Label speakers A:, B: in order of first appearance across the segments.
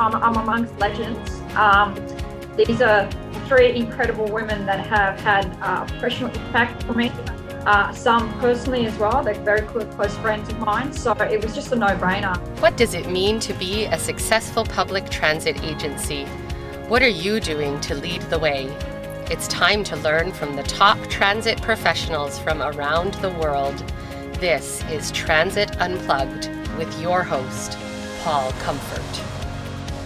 A: I'm, I'm amongst legends. Um, these are three incredible women that have had uh, professional impact for me. Uh, some personally as well. They're very close friends of mine. So it was just a no brainer.
B: What does it mean to be a successful public transit agency? What are you doing to lead the way? It's time to learn from the top transit professionals from around the world. This is Transit Unplugged with your host, Paul Comfort.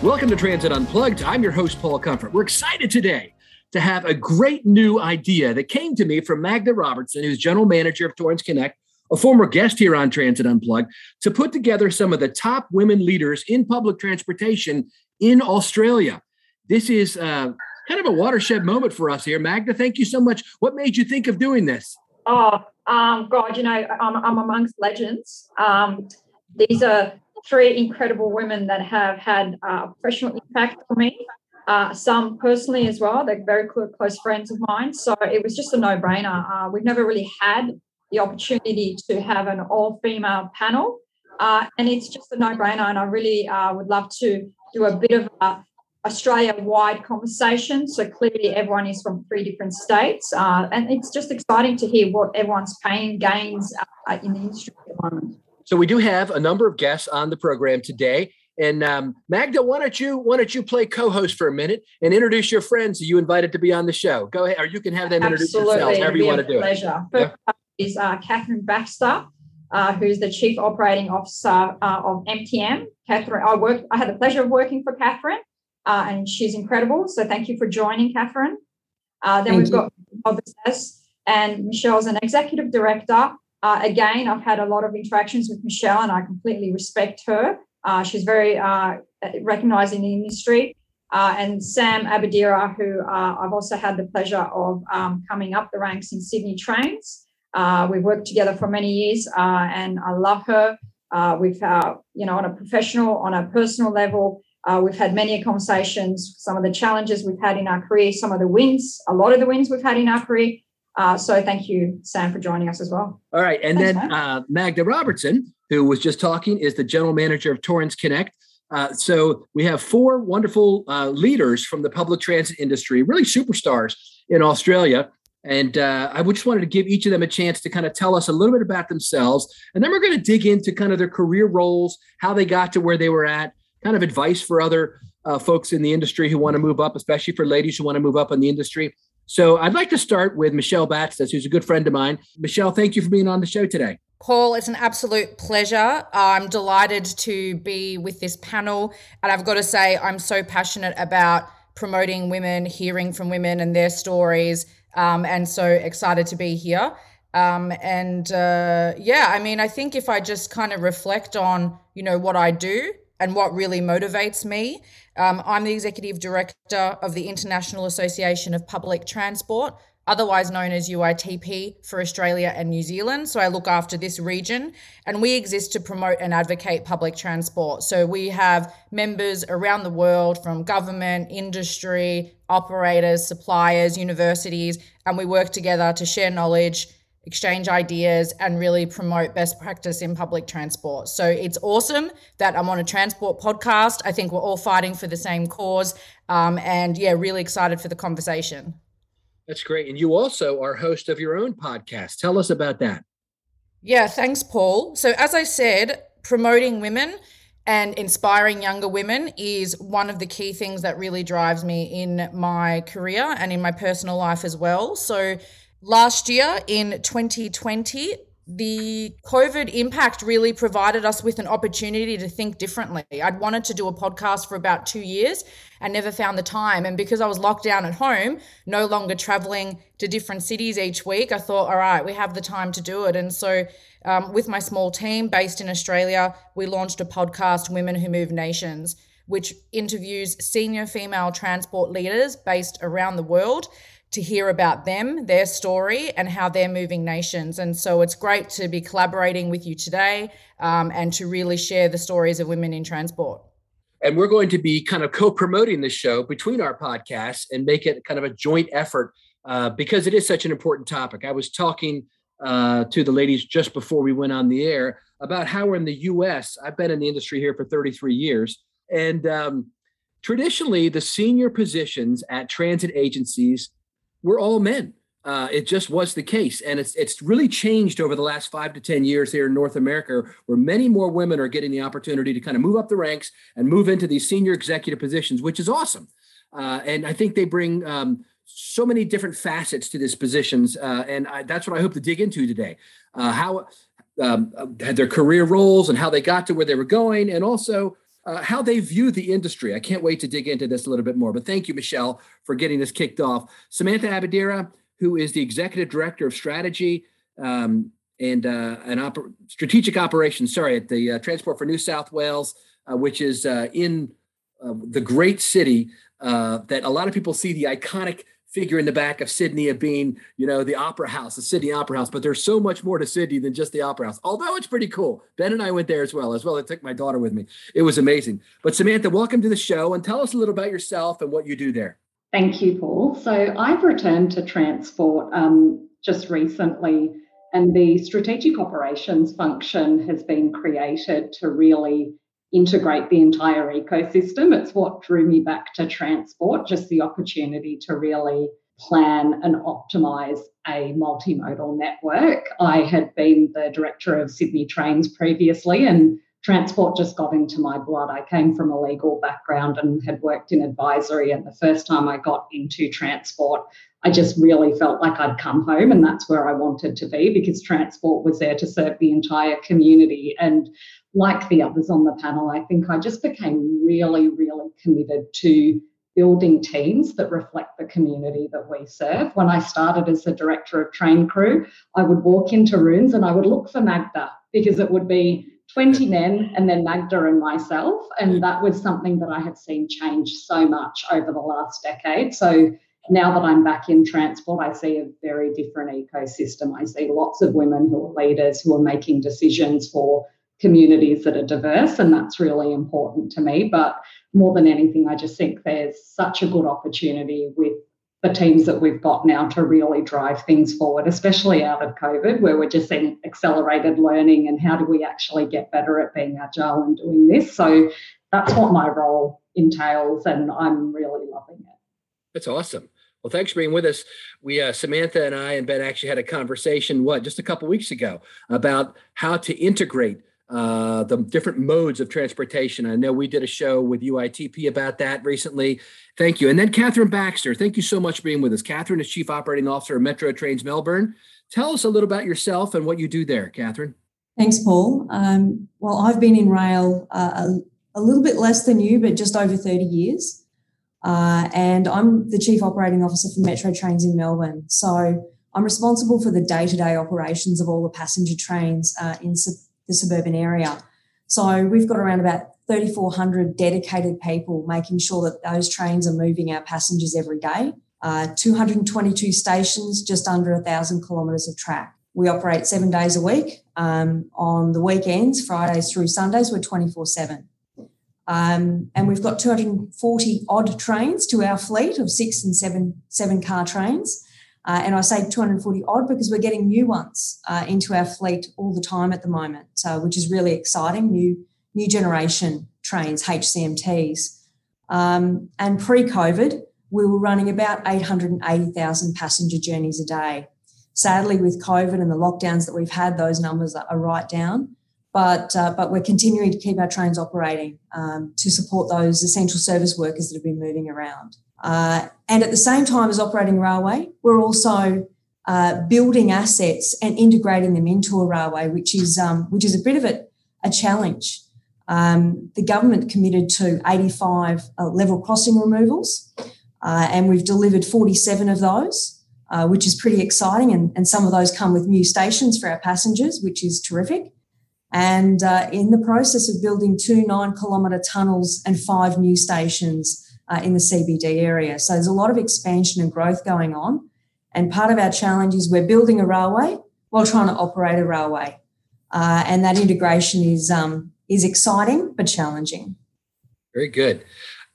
C: Welcome to Transit Unplugged. I'm your host, Paul Comfort. We're excited today to have a great new idea that came to me from Magda Robertson, who's general manager of Torrens Connect, a former guest here on Transit Unplugged, to put together some of the top women leaders in public transportation in Australia. This is uh, kind of a watershed moment for us here. Magda, thank you so much. What made you think of doing this?
A: Oh, um, God, you know, I'm, I'm amongst legends. Um, these are three incredible women that have had uh, professional impact for me. Uh, some personally as well. They're very close friends of mine. So it was just a no brainer. Uh, we've never really had the opportunity to have an all female panel. Uh, and it's just a no brainer. And I really uh, would love to do a bit of a Australia wide conversation. So clearly, everyone is from three different states. Uh, and it's just exciting to hear what everyone's pain gains in the industry at the moment.
C: So we do have a number of guests on the program today. And um, Magda, why don't you why don't you play co-host for a minute and introduce your friends you invited to be on the show? Go ahead, or you can have them introduce themselves, however you want to do
A: pleasure. it. First yeah. is uh, Catherine Baxter, uh, who's the Chief Operating Officer uh, of MTM. Catherine, I worked. I had the pleasure of working for Catherine, uh, and she's incredible. So thank you for joining, Catherine. Uh, then thank we've you. got Michelle and Michelle's an executive director uh, again, I've had a lot of interactions with Michelle, and I completely respect her. Uh, she's very uh, recognized in the industry. Uh, and Sam Abadira, who uh, I've also had the pleasure of um, coming up the ranks in Sydney Trains. Uh, we've worked together for many years, and I love her. we've, you know, on a professional, on a personal level, we've had many conversations. Some of the challenges we've had in our career, some of the wins, a lot of the wins we've had in our career, uh, so thank you, Sam, for joining us as well.
C: All right. And Thanks, then uh, Magda Robertson, who was just talking, is the general manager of Torrens Connect. Uh, so we have four wonderful uh, leaders from the public transit industry, really superstars in Australia. And uh, I just wanted to give each of them a chance to kind of tell us a little bit about themselves. And then we're going to dig into kind of their career roles, how they got to where they were at, kind of advice for other uh, folks in the industry who want to move up, especially for ladies who want to move up in the industry. So I'd like to start with Michelle Baxter, who's a good friend of mine. Michelle, thank you for being on the show today.
D: Paul, it's an absolute pleasure. I'm delighted to be with this panel. And I've got to say, I'm so passionate about promoting women, hearing from women and their stories, um, and so excited to be here. Um, and uh, yeah, I mean, I think if I just kind of reflect on, you know, what I do and what really motivates me, um, I'm the executive director of the International Association of Public Transport, otherwise known as UITP for Australia and New Zealand. So I look after this region and we exist to promote and advocate public transport. So we have members around the world from government, industry, operators, suppliers, universities, and we work together to share knowledge exchange ideas, and really promote best practice in public transport. So it's awesome that I'm on a transport podcast. I think we're all fighting for the same cause. Um, and yeah, really excited for the conversation.
C: That's great. And you also are host of your own podcast. Tell us about that.
D: Yeah, thanks, Paul. So, as I said, promoting women and inspiring younger women is one of the key things that really drives me in my career and in my personal life as well. So, Last year in 2020, the COVID impact really provided us with an opportunity to think differently. I'd wanted to do a podcast for about two years and never found the time. And because I was locked down at home, no longer traveling to different cities each week, I thought, all right, we have the time to do it. And so, um, with my small team based in Australia, we launched a podcast, Women Who Move Nations, which interviews senior female transport leaders based around the world to hear about them, their story, and how they're moving nations. And so it's great to be collaborating with you today um, and to really share the stories of women in transport.
C: And we're going to be kind of co promoting this show between our podcasts and make it kind of a joint effort uh, because it is such an important topic. I was talking uh, to the ladies just before we went on the air about how we're in the US. I've been in the industry here for 33 years. And um, traditionally the senior positions at transit agencies were all men. Uh, it just was the case, and it's it's really changed over the last five to ten years here in North America, where many more women are getting the opportunity to kind of move up the ranks and move into these senior executive positions, which is awesome. Uh, and I think they bring um, so many different facets to these positions, uh, and I, that's what I hope to dig into today. Uh, how um, had their career roles and how they got to where they were going, and also uh, how they view the industry. I can't wait to dig into this a little bit more. But thank you, Michelle, for getting this kicked off. Samantha Abadira, who is the executive director of strategy um, and uh, an oper- strategic operations, sorry, at the uh, Transport for New South Wales, uh, which is uh, in uh, the great city that a lot of people see the iconic figure in the back of Sydney of being, you know, the opera house, the Sydney Opera House. But there's so much more to Sydney than just the opera house. Although it's pretty cool. Ben and I went there as well. As well, I took my daughter with me. It was amazing. But Samantha, welcome to the show and tell us a little about yourself and what you do there.
E: Thank you, Paul. So I've returned to transport um, just recently, and the strategic operations function has been created to really integrate the entire ecosystem. It's what drew me back to transport, just the opportunity to really plan and optimize a multimodal network. I had been the director of Sydney Trains previously, and transport just got into my blood. I came from a legal background and had worked in advisory. And the first time I got into transport, I just really felt like I'd come home, and that's where I wanted to be because transport was there to serve the entire community. And like the others on the panel, I think I just became really, really committed to building teams that reflect the community that we serve. When I started as the director of train crew, I would walk into rooms and I would look for Magda because it would be 20 men and then Magda and myself. And that was something that I have seen change so much over the last decade. So now that I'm back in transport, I see a very different ecosystem. I see lots of women who are leaders who are making decisions for communities that are diverse, and that's really important to me. But more than anything, I just think there's such a good opportunity with the teams that we've got now to really drive things forward, especially out of COVID, where we're just seeing accelerated learning and how do we actually get better at being agile and doing this. So that's what my role entails, and I'm really loving it.
C: That's awesome. Well, thanks for being with us. We, uh, Samantha and I and Ben actually had a conversation, what, just a couple weeks ago about how to integrate uh, the different modes of transportation. I know we did a show with UITP about that recently. Thank you. And then Catherine Baxter, thank you so much for being with us. Catherine is Chief Operating Officer of Metro Trains Melbourne. Tell us a little about yourself and what you do there, Catherine.
F: Thanks, Paul. Um, well, I've been in rail uh, a, a, little bit less than you, but just over 30 years. Uh, and I'm the Chief Operating Officer for Metro Trains in Melbourne. So I'm responsible for the day to day operations of all the passenger trains uh, in the suburban area. So we've got around about 3,400 dedicated people making sure that those trains are moving our passengers every day. Uh, 222 stations, just under a thousand kilometres of track. We operate seven days a week. Um, on the weekends, Fridays through Sundays, we're 24 7. Um, and we've got 240 odd trains to our fleet of six and seven seven car trains. Uh, and I say 240 odd because we're getting new ones uh, into our fleet all the time at the moment, uh, which is really exciting. New new generation trains, HCMTs. Um, and pre-COVID, we were running about 880,000 passenger journeys a day. Sadly, with COVID and the lockdowns that we've had, those numbers are right down. But uh, but we're continuing to keep our trains operating um, to support those essential service workers that have been moving around. Uh, and at the same time as operating railway, we're also uh, building assets and integrating them into a railway, which is um, which is a bit of a, a challenge. Um, the government committed to 85 uh, level crossing removals, uh, and we've delivered 47 of those, uh, which is pretty exciting. And, and some of those come with new stations for our passengers, which is terrific. And uh, in the process of building two nine kilometre tunnels and five new stations uh, in the CBD area. So there's a lot of expansion and growth going on. And part of our challenge is we're building a railway while trying to operate a railway. Uh, and that integration is, um, is exciting but challenging.
C: Very good.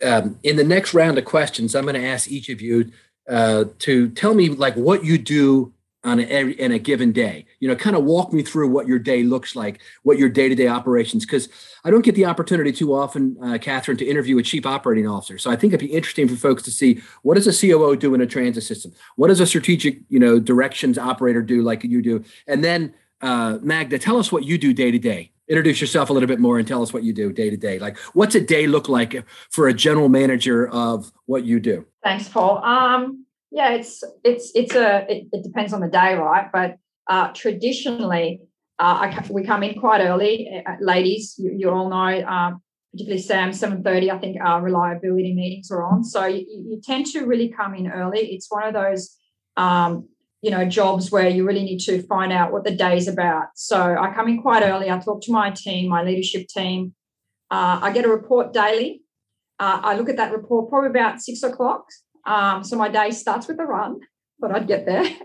C: Um, in the next round of questions, I'm going to ask each of you uh, to tell me like what you do on a, in a given day? You know, kind of walk me through what your day looks like, what your day to day operations, because I don't get the opportunity too often, uh, Catherine, to interview a chief operating officer. So I think it'd be interesting for folks to see what does a COO do in a transit system? What does a strategic, you know, directions operator do like you do? And then uh, Magda, tell us what you do day to day. Introduce yourself a little bit more and tell us what you do day to day. Like, what's a day look like for a general manager of what you do?
A: Thanks, Paul. Um, yeah, it's it's it's a it, it depends on the day, right? But uh, traditionally, uh, I, we come in quite early. Uh, ladies, you, you, all know, uh, particularly Sam, seven thirty. I think our reliability meetings are on, so you, you, tend to really come in early. It's one of those, um, you know, jobs where you really need to find out what the day's about. So I come in quite early. I talk to my team, my leadership team. Uh, I get a report daily. Uh, I look at that report probably about six o'clock um, so my day starts with a run, but I'd get there.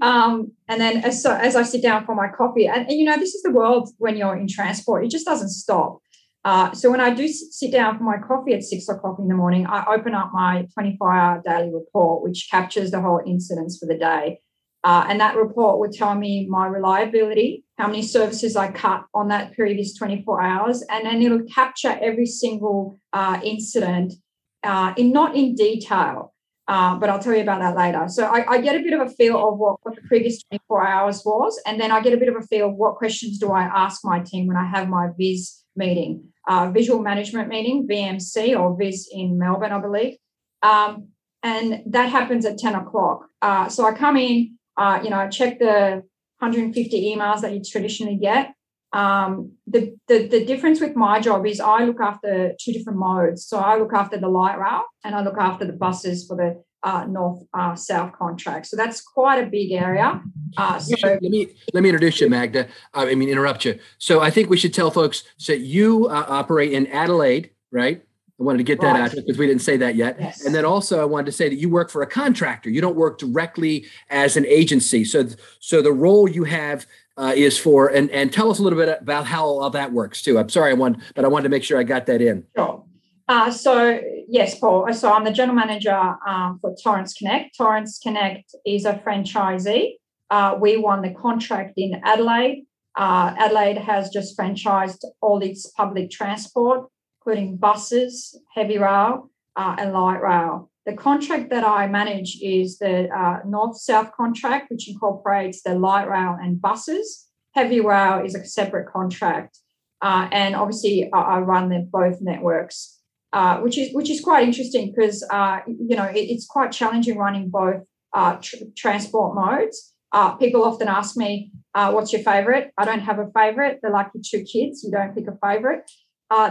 A: Um, and then as, so, as I sit down for my coffee, and, and, you know, this is the world when you're in transport, it just doesn't stop. Uh, so when I do sit down for my coffee at six o'clock in the morning, I open up my 24 hour daily report, which captures the whole incidents for the day. Uh, and that report would tell me my reliability, how many services I cut on that previous 24 hours, and then it'll capture every single uh, incident uh, in not in detail, uh, but I'll tell you about that later. So I, I, get a bit of a feel of what, what the previous 24 hours was, and then I get a bit of a feel of what questions do I ask my team when I have my VIS meeting, uh, visual management meeting, VMC or VIS in Melbourne, I believe. Um, and that happens at 10 o'clock. Uh, so I come in, uh, you know, I check the 150 emails that you traditionally get um, the, the, the difference with my job is I look after two different modes. So I look after the light rail and I look after the buses for the uh, north uh, south contract. So that's quite a big area. Uh, so
C: let me let me introduce you, Magda. I mean, interrupt you. So I think we should tell folks that you uh, operate in Adelaide, right? I wanted to get that right. out because we didn't say that yet. Yes. And then also I wanted to say that you work for a contractor. You don't work directly as an agency. So so the role you have uh, is for and and tell us a little bit about how all that works too. I'm sorry, I want, but I wanted to make sure I got that in.
A: Sure. Uh, so yes, Paul. So I'm the general manager um, for Torrens Connect. Torrens Connect is a franchisee. Uh, we won the contract in Adelaide. Uh, Adelaide has just franchised all its public transport, including buses, heavy rail, uh, and light rail. The contract that I manage is the uh, North South contract, which incorporates the light rail and buses. Heavy rail is a separate contract. Uh, and obviously, I, I run the, both networks, uh, which is which is quite interesting because uh, you know it, it's quite challenging running both uh, tr- transport modes. Uh, people often ask me, "What's your favorite?" I don't have a favorite. They're like your two kids; you don't pick a favorite.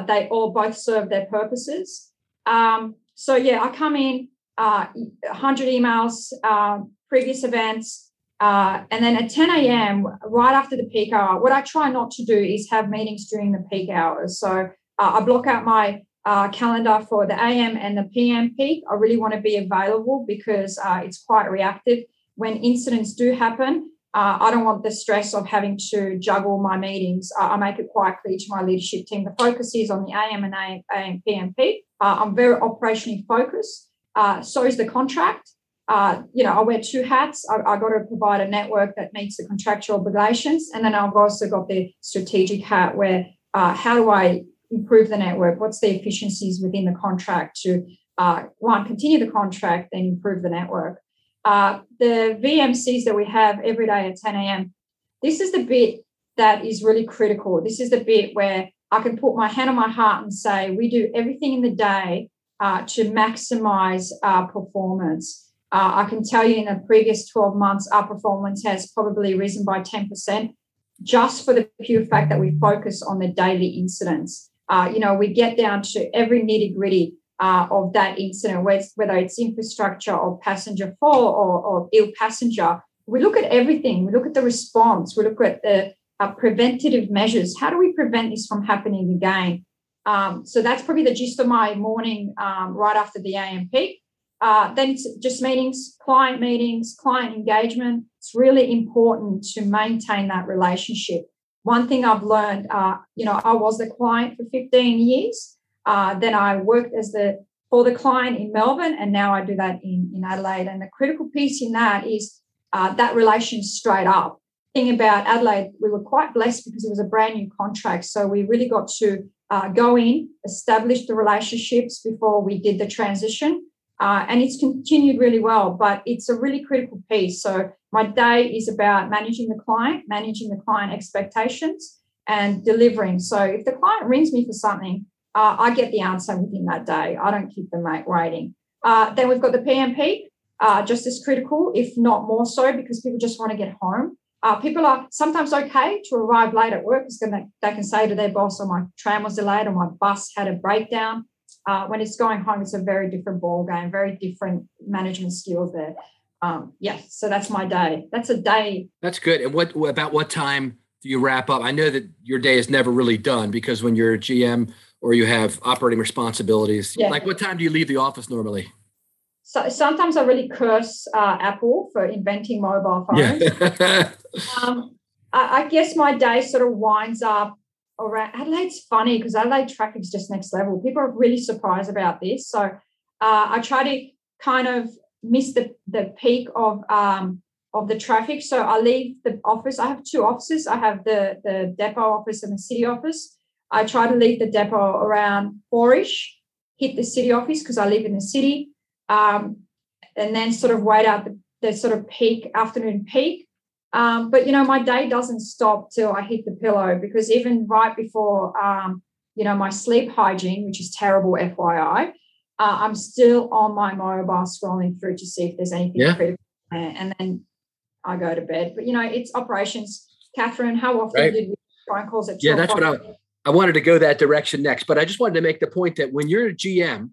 A: they all both serve their purposes. Um, so yeah, I come in, uh, 100 emails, uh, previous events, uh, and then at 10 a.m., right after the peak hour, what I try not to do is have meetings during the peak hours. So uh, I block out my uh, calendar for the AM and the PM peak. I really want to be available because uh, it's quite reactive. When incidents do happen, uh, I don't want the stress of having to juggle my meetings. Uh, I make it quite clear to my leadership team the focus is on the AM and AM, PM peak. Uh, I'm very operationally focused. Uh, so is the contract. Uh, you know, I wear two hats. I, I got to provide a network that meets the contractual obligations, and then I've also got the strategic hat where uh, how do I improve the network? What's the efficiencies within the contract to uh, one continue the contract and improve the network? Uh, the VMCs that we have every day at 10 a.m. This is the bit that is really critical. This is the bit where I can put my hand on my heart and say, we do everything in the day uh, to maximize our performance. Uh, I can tell you in the previous 12 months, our performance has probably risen by 10% just for the pure fact that we focus on the daily incidents. Uh, you know, we get down to every nitty gritty uh, of that incident, whether it's infrastructure or passenger fall or, or ill passenger. We look at everything. We look at the response. We look at the uh, preventative measures. How do we prevent this from happening again? Um, so that's probably the gist of my morning um, right after the AMP. Uh, then it's just meetings, client meetings, client engagement. It's really important to maintain that relationship. One thing I've learned, uh, you know, I was the client for 15 years. Uh, then I worked as the for the client in Melbourne, and now I do that in, in Adelaide. And the critical piece in that is uh, that relation straight up. Thing about Adelaide, we were quite blessed because it was a brand new contract. So we really got to uh, go in, establish the relationships before we did the transition. Uh, and it's continued really well, but it's a really critical piece. So my day is about managing the client, managing the client expectations, and delivering. So if the client rings me for something, uh, I get the answer within that day. I don't keep them waiting. Uh, then we've got the PMP, uh, just as critical, if not more so, because people just want to get home. Uh, people are sometimes okay to arrive late at work because they, they can say to their boss, "Oh, my tram was delayed, or my bus had a breakdown." Uh, when it's going home, it's a very different ball game, very different management skills there. Um, yeah, so that's my day. That's a day.
C: That's good. And what about what time do you wrap up? I know that your day is never really done because when you're a GM or you have operating responsibilities, yeah. like what time do you leave the office normally?
A: So sometimes I really curse uh, Apple for inventing mobile phones. Yeah. um, I, I guess my day sort of winds up around Adelaide's funny because Adelaide traffic's just next level. People are really surprised about this. So uh, I try to kind of miss the, the peak of um, of the traffic. So I leave the office. I have two offices. I have the the depot office and the city office. I try to leave the depot around four-ish, hit the city office because I live in the city, um, and then sort of wait out the, the sort of peak afternoon peak um, but you know, my day doesn't stop till I hit the pillow because even right before um, you know my sleep hygiene, which is terrible, FYI, uh, I'm still on my mobile scrolling through to see if there's anything yeah. critical, and then I go to bed. But you know, it's operations. Catherine, how often right. did we phone calls at?
C: Yeah, that's what I. I wanted to go that direction next, but I just wanted to make the point that when you're a GM,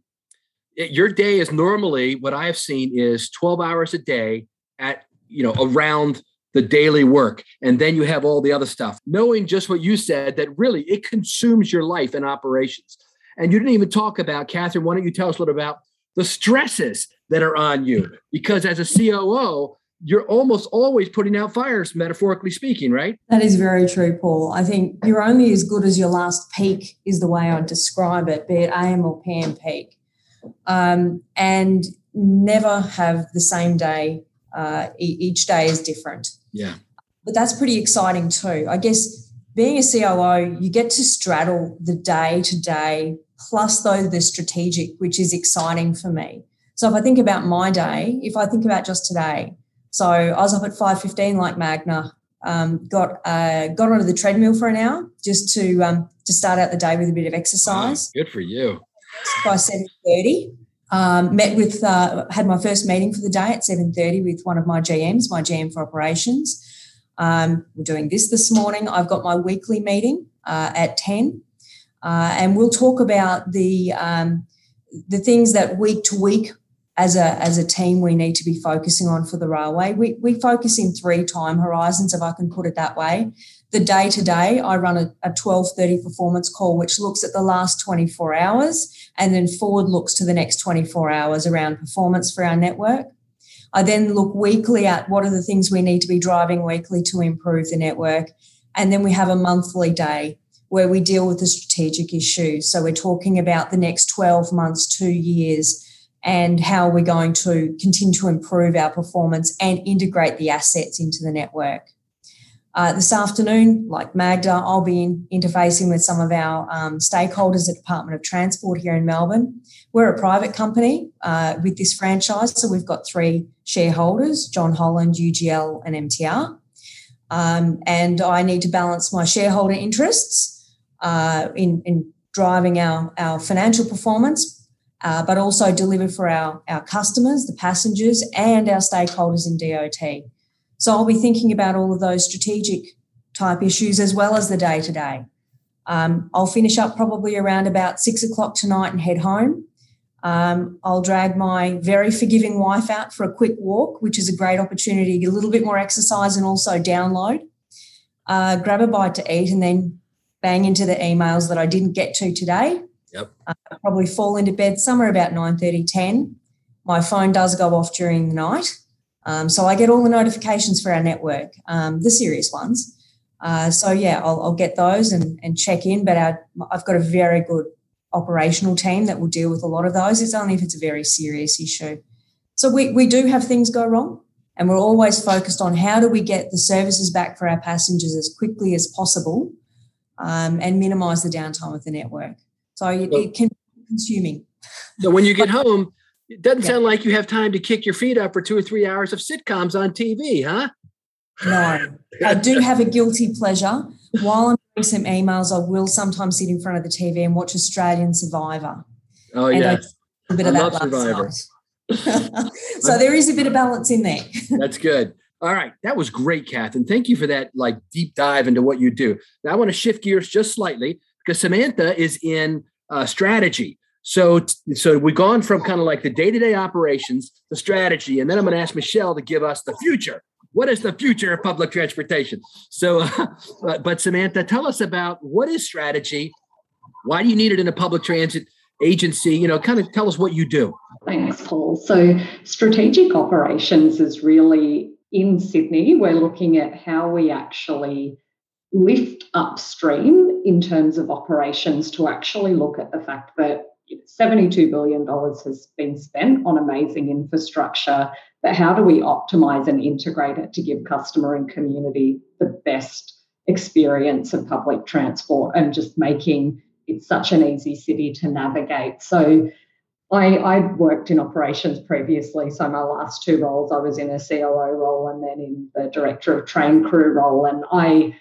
C: your day is normally what I have seen is 12 hours a day at you know around the daily work and then you have all the other stuff. Knowing just what you said that really it consumes your life and operations. And you didn't even talk about catherine why don't you tell us a little about the stresses that are on you? Because as a coo you're almost always putting out fires metaphorically speaking right?
F: That is very true paul. I think you're only as good as your last peak is the way i'd describe it be it am or pm peak um, and never have the same day uh, each day is different
C: yeah.
F: But that's pretty exciting too. I guess being a COO, you get to straddle the day to day plus though the strategic, which is exciting for me. So if I think about my day, if I think about just today, so I was up at 5.15 like Magda, um, got uh, got onto the treadmill for an hour just to um, to start out the day with a bit of exercise.
C: Wow, good for you.
F: By 7.30. Um, met with, uh, had my first meeting for the day at 7.30 with one of my GMs, my GM for operations. Um, we're doing this this morning. I've got my weekly meeting uh, at 10. Uh, and we'll talk about the, um, the things that week to week as a, as a team we need to be focusing on for the railway. We, we focus in three time horizons, if I can put it that way the day to day, I run a, a 1230 performance call, which looks at the last 24 hours and then forward looks to the next 24 hours around performance for our network. I then look weekly at what are the things we need to be driving weekly to improve the network. And then we have a monthly day where we deal with the strategic issues. So we're talking about the next 12 months, two years, and how we're going to continue to improve our performance and integrate the assets into the network. Uh, this afternoon, like Magda, I'll be in, interfacing with some of our um, stakeholders at Department of Transport here in Melbourne. We're a private company uh, with this franchise, so we've got three shareholders John Holland, UGL, and MTR. Um, and I need to balance my shareholder interests uh, in, in, driving our, our financial performance, uh, but also deliver for our, our customers, the passengers, and our stakeholders in DOT. So I'll be thinking about all of those strategic type issues as well as the day to day. I'll finish up probably around about six o'clock tonight and head home. Um, I'll drag my very forgiving wife out for a quick walk, which is a great opportunity to get a little bit more exercise and also download. Uh, grab a bite to eat and then bang into the emails that I didn't get to today.
C: Yep.
F: Uh, probably fall into bed somewhere about 9 30, 10. My phone does go off during the night. Um, so I get all the notifications for our network, um, the serious ones. Uh, so yeah, I'll, I'll, get those and, and check in. But our, I've got a very good operational team that will deal with a lot of those. It's only if it's a very serious issue. So we, we do have things go wrong. And we're always focused on how do we get the services back for our passengers as quickly as possible um, and minimize the downtime of the network. So it, it can be consuming.
C: So when you get home, it doesn't yeah. sound like you have time to kick your feet up for two or three hours of sitcoms on TV, huh?
F: No, I do have a guilty pleasure. While I'm doing some emails, I will sometimes sit in front of the TV and watch Australian Survivor.
C: Oh yeah, a bit I of that Survivor.
F: so there is a bit of balance in there.
C: That's good. All right, that was great, Kath, and thank you for that like deep dive into what you do. Now I want to shift gears just slightly because Samantha is in uh, strategy. So, so we've gone from kind of like the day-to-day operations, the strategy, and then I'm going to ask Michelle to give us the future. What is the future of public transportation? So, uh, but Samantha, tell us about what is strategy. Why do you need it in a public transit agency? You know, kind of tell us what you do.
E: Thanks, Paul. So, strategic operations is really in Sydney. We're looking at how we actually lift upstream in terms of operations to actually look at the fact that $72 billion has been spent on amazing infrastructure, but how do we optimize and integrate it to give customer and community the best experience of public transport and just making it such an easy city to navigate? So I, I worked in operations previously. So my last two roles, I was in a COO role and then in the director of train crew role. And I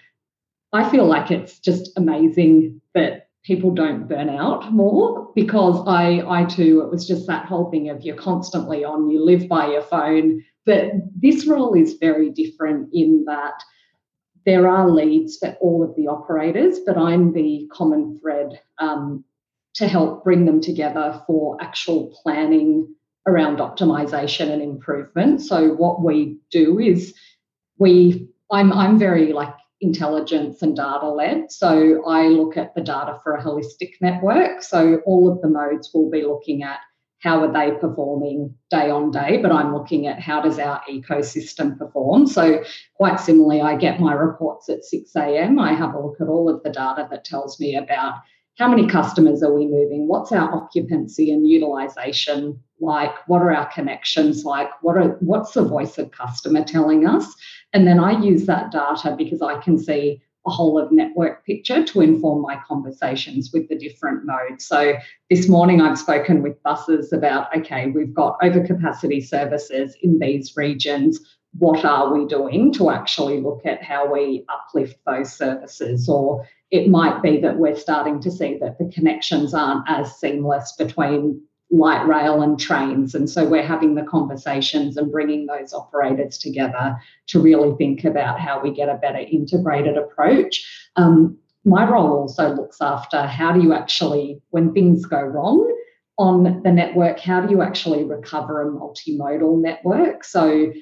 E: I feel like it's just amazing that people don't burn out more because I I too it was just that whole thing of you're constantly on you live by your phone. But this role is very different in that there are leads for all of the operators but I'm the common thread um, to help bring them together for actual planning around optimization and improvement. So what we do is we I'm I'm very like intelligence and data led. So I look at the data for a holistic network. So all of the modes will be looking at how are they performing day on day, but I'm looking at how does our ecosystem perform. So quite similarly, I get my reports at 6 a.m. I have a look at all of the data that tells me about how many customers are we moving? What's our occupancy and utilization like? What are our connections like? What are what's the voice of customer telling us? And then I use that data because I can see a whole of network picture to inform my conversations with the different modes. So this morning I've spoken with buses about okay, we've got overcapacity services in these regions. What are we doing to actually look at how we uplift those services? Or it might be that we're starting to see that the connections aren't as seamless between light rail and trains. And so we're having the conversations and bringing those operators together to really think about how we get a better integrated approach. Um, my role also looks after how do you actually, when things go wrong, on the network, how do you actually recover a multimodal network? So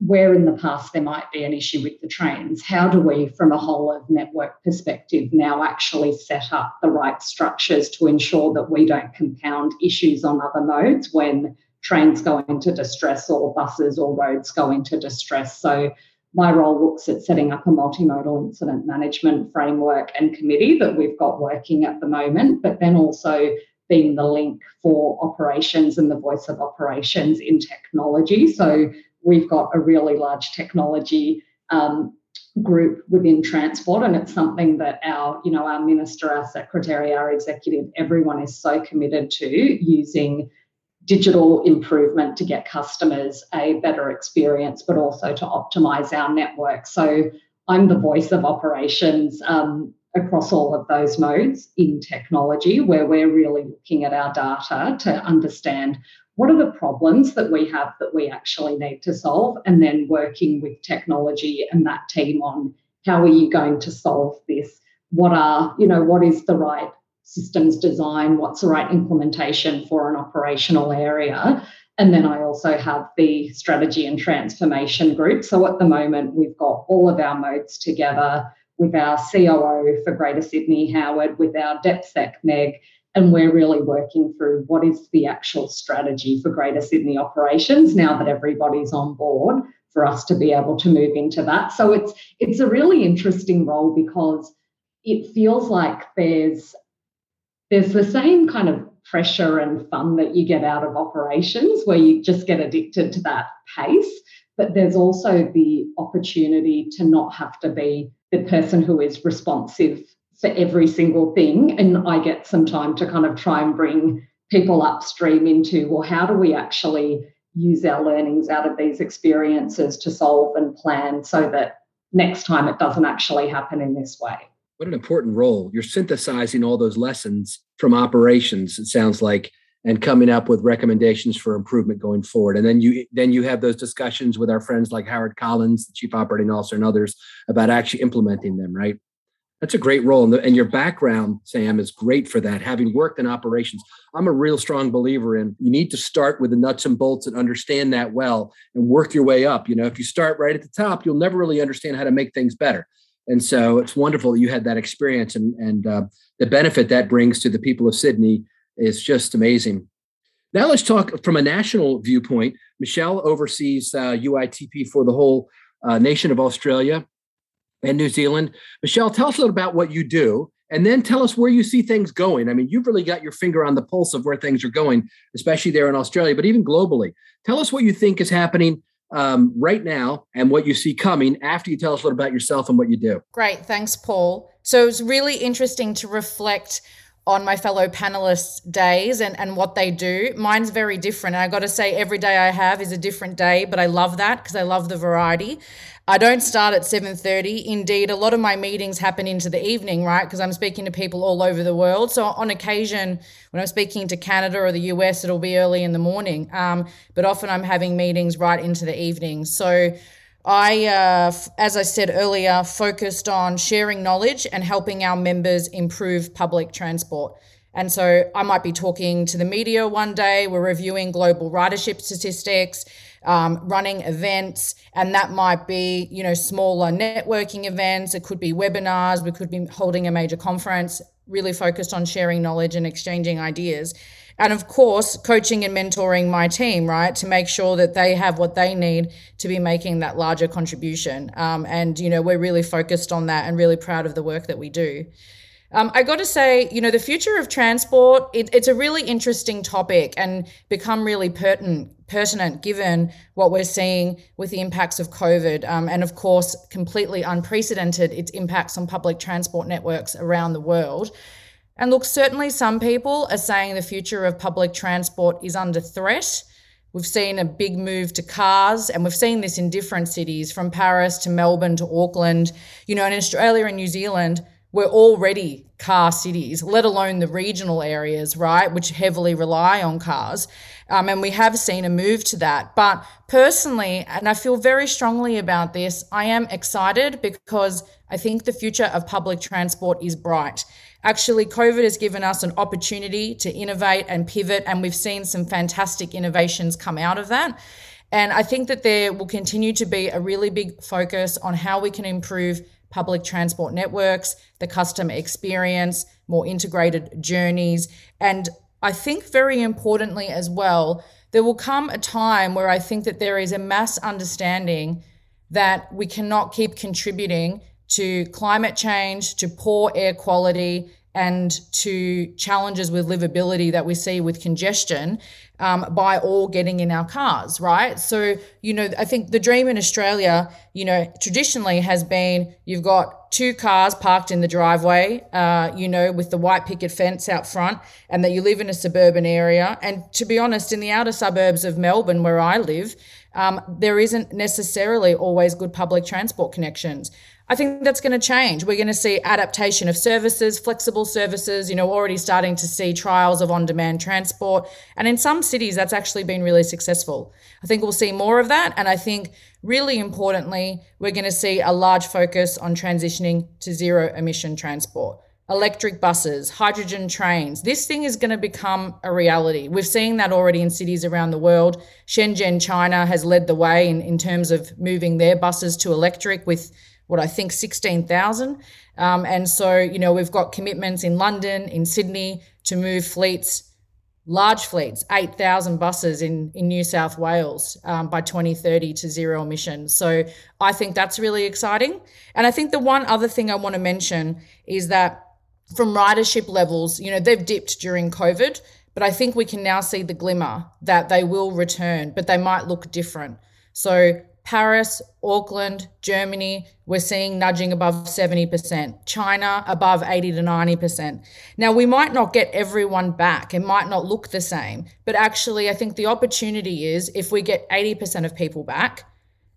E: where in the past there might be an issue with the trains, how do we, from a whole of network perspective, now actually set up the right structures to ensure that we don't compound issues on other modes when trains go into distress or buses or roads go into distress? So, my role looks at setting up a multimodal incident management framework and committee that we've got working at the moment, but then also being the link for operations and the voice of operations in technology. So we've got a really large technology um, group within transport and it's something that our you know our minister our secretary our executive everyone is so committed to using digital improvement to get customers a better experience but also to optimize our network. So i'm the voice of operations um, across all of those modes in technology where we're really looking at our data to understand what are the problems that we have that we actually need to solve? And then working with technology and that team on how are you going to solve this? What are you know what is the right systems design? What's the right implementation for an operational area? And then I also have the strategy and transformation group. So at the moment, we've got all of our modes together with our COO for Greater Sydney, Howard, with our DepSec, Meg, and we're really working through what is the actual strategy for Greater Sydney operations now that everybody's on board for us to be able to move into that. So it's it's a really interesting role because it feels like there's there's the same kind of pressure and fun that you get out of operations where you just get addicted to that pace but there's also the opportunity to not have to be the person who is responsive for every single thing. And I get some time to kind of try and bring people upstream into well, how do we actually use our learnings out of these experiences to solve and plan so that next time it doesn't actually happen in this way?
C: What an important role. You're synthesizing all those lessons from operations, it sounds like, and coming up with recommendations for improvement going forward. And then you then you have those discussions with our friends like Howard Collins, the chief operating officer, and others about actually implementing them, right? That's a great role. And, the, and, your background, Sam, is great for that. Having worked in operations, I'm a real strong believer in you need to start with the nuts and bolts and understand that well and work your way up. You know, if you start right at the top, you'll never really understand how to make things better. And so it's wonderful that you had that experience and, and uh, the benefit that brings to the people of Sydney is just amazing. Now let's talk from a national viewpoint. Michelle oversees uh, UITP for the whole uh, nation of Australia and New Zealand. Michelle, tell us a little about what you do and then tell us where you see things going. I mean, you've really got your finger on the pulse of where things are going, especially there in Australia, but even globally. Tell us what you think is happening um, right now and what you see coming after you tell us a little about yourself and what you do.
D: Great. Thanks, Paul. So it's really interesting to reflect on my fellow panelists' days and, and what they do. Mine's very different. I got to say, every day I have is a different day, but I love that because I love the variety. I don't start at 7:30. Indeed, a lot of my meetings happen into the evening, right? Because I'm speaking to people all over the world. So on occasion, when I'm speaking to Canada or the US, it'll be early in the morning. Um, but often I'm having meetings right into the evening. So I, uh, as I said earlier, focused on sharing knowledge and helping our members improve public transport. And so I might be talking to the media one day, we're reviewing global ridership statistics, um, running events, and that might be, you know, smaller networking events. It could be webinars. We could be holding a major conference, really focused on sharing knowledge and exchanging ideas. And of course, coaching and mentoring my team, right, to make sure that they have what they need to be making that larger contribution. Um, and, you know, we're really focused on that and really proud of the work that we do. Um, I got to say, you know, the future of transport, it, it's a really interesting topic and become really pertinent, pertinent given what we're seeing with the impacts of COVID. Um, and of course, completely unprecedented its impacts on public transport networks around the world. And look, certainly some people are saying the future of public transport is under threat. We've seen a big move to cars, and we've seen this in different cities from Paris to Melbourne to Auckland. You know, in Australia and New Zealand, we're already car cities, let alone the regional areas, right, which heavily rely on cars. Um, and we have seen a move to that. But personally, and I feel very strongly about this, I am excited because I think the future of public transport is bright. Actually, COVID has given us an opportunity to innovate and pivot, and we've seen some fantastic innovations come out of that. And I think that there will continue to be a really big focus on how we can improve public transport networks, the customer experience, more integrated journeys. And I think very importantly as well, there will come a time where I think that there is a mass understanding that we cannot keep contributing to climate change, to poor air quality, and to challenges with livability that we see with congestion um, by all getting in our cars, right? So, you know, I think the dream in Australia, you know, traditionally has been you've got two cars parked in the driveway, uh, you know, with the white picket fence out front, and that you live in a suburban area. And to be honest, in the outer suburbs of Melbourne, where I live, um, there isn't necessarily always good public transport connections. I think that's going to change. We're going to see adaptation of services, flexible services, you know, already starting to see trials of on demand transport. And in some cities, that's actually been really successful. I think we'll see more of that. And I think really importantly, we're going to see a large focus on transitioning to zero emission transport. Electric buses, hydrogen trains. This thing is going to become a reality. We've seen that already in cities around the world. Shenzhen, China has led the way in, in terms of moving their buses to electric with what I think 16,000. Um, and so, you know, we've got commitments in London, in Sydney to move fleets, large fleets, 8,000 buses in, in New South Wales um, by 2030 to zero emissions. So I think that's really exciting. And I think the one other thing I want to mention is that from ridership levels, you know, they've dipped during COVID, but I think we can now see the glimmer that they will return, but they might look different. So Paris, Auckland, Germany, we're seeing nudging above 70%. China above 80 to 90%. Now, we might not get everyone back. It might not look the same. But actually, I think the opportunity is if we get 80% of people back,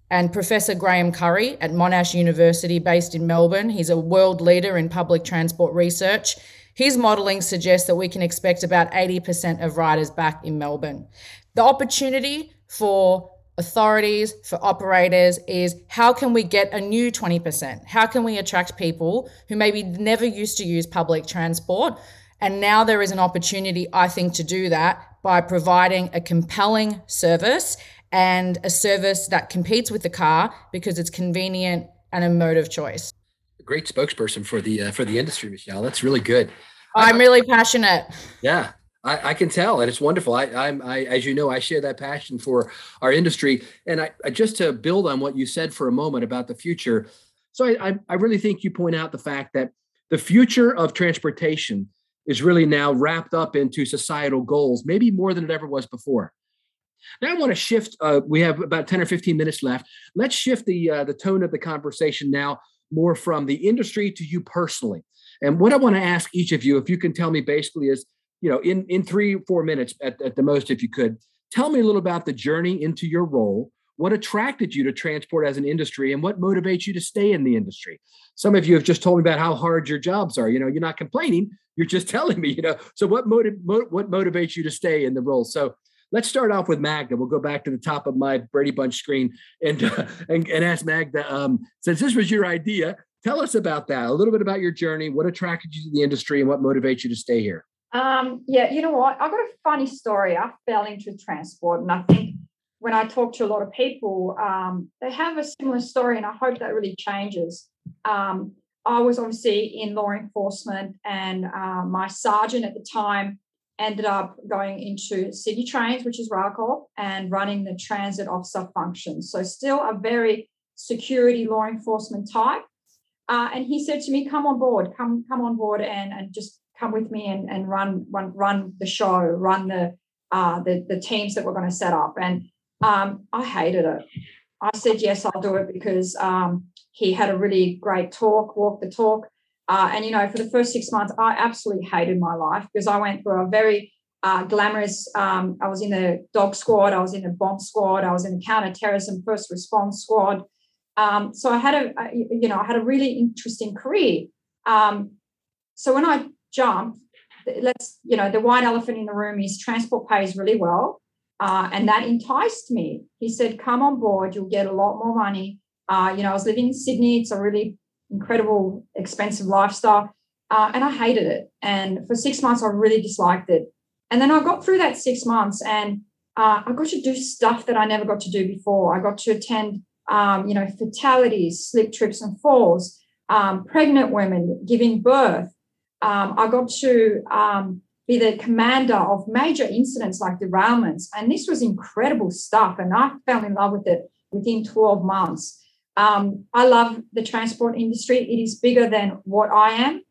D: and Professor Graham Currie at Monash University, based in Melbourne, he's a world leader in public transport research. His modelling suggests that we can expect about 80% of riders back in Melbourne. The opportunity for authorities, for operators is how can we get a new 20%? How can we attract people who maybe never used to use public transport? And now there is an opportunity, I think, to do that by providing a compelling service and a service that competes with the car because it's convenient and a mode of choice.
C: Great spokesperson for the uh, for the industry, Michelle. That's really good.
D: I'm really passionate.
C: Yeah, I, I, can tell, and it's wonderful. I, I'm, I, as you know, I share that passion for our industry, and I, I just to build on what you said for a moment about the future. So I, I really think you point out the fact that the future of transportation is really now wrapped up into societal goals, maybe more than it ever was before. Now I want to shift. Uh, we have about ten or fifteen minutes left. Let's shift the uh, the tone of the conversation now more from the industry to you personally. And what I want to ask each of you, if you can tell me basically, is you know, in in three four minutes at, at the most, if you could, tell me a little about the journey into your role. What attracted you to transport as an industry, and what motivates you to stay in the industry? Some of you have just told me about how hard your jobs are. You know, you're not complaining; you're just telling me. You know, so what mo- what motivates you to stay in the role? So let's start off with Magda. We'll go back to the top of my Brady Bunch screen and uh, and, and ask Magda. Um, since this was your idea, tell us about that. A little bit about your journey. What attracted you to the industry, and what motivates you to stay here?
A: Um, yeah, you know what? I've got a funny story. I fell into transport, and I think when I talk to a lot of people, um, they have a similar story, and I hope that really changes. Um, I was obviously in law enforcement, and uh, my sergeant at the time ended up going into City Trains, which is RailCorp, and running the transit officer function. So, still a very security law enforcement type. Uh, and he said to me, "Come on board, come come on board, and and just come with me and, and run, run run the show, run the uh, the the teams that we're going to set up. And um, I hated it. I said yes, I'll do it because um, he had a really great talk, walk the talk. Uh, and you know, for the first six months, I absolutely hated my life because I went through a very uh, glamorous. Um, I was in the dog squad, I was in the bomb squad, I was in the counter-terrorism first response squad. Um, so I had a, you know, I had a really interesting career. Um, so when I jump, let's, you know, the white elephant in the room is transport pays really well. Uh, and that enticed me. He said, come on board, you'll get a lot more money. Uh, you know, I was living in Sydney. It's a really incredible, expensive lifestyle. Uh, and I hated it. And for six months, I really disliked it. And then I got through that six months and uh, I got to do stuff that I never got to do before. I got to attend, um, you know, fatalities, slip, trips, and falls, um, pregnant women giving birth, um, I got to um, be the commander of major incidents like derailments. And this was incredible stuff. And I fell in love with it within 12 months. Um, I love the transport industry. It is bigger than what I am.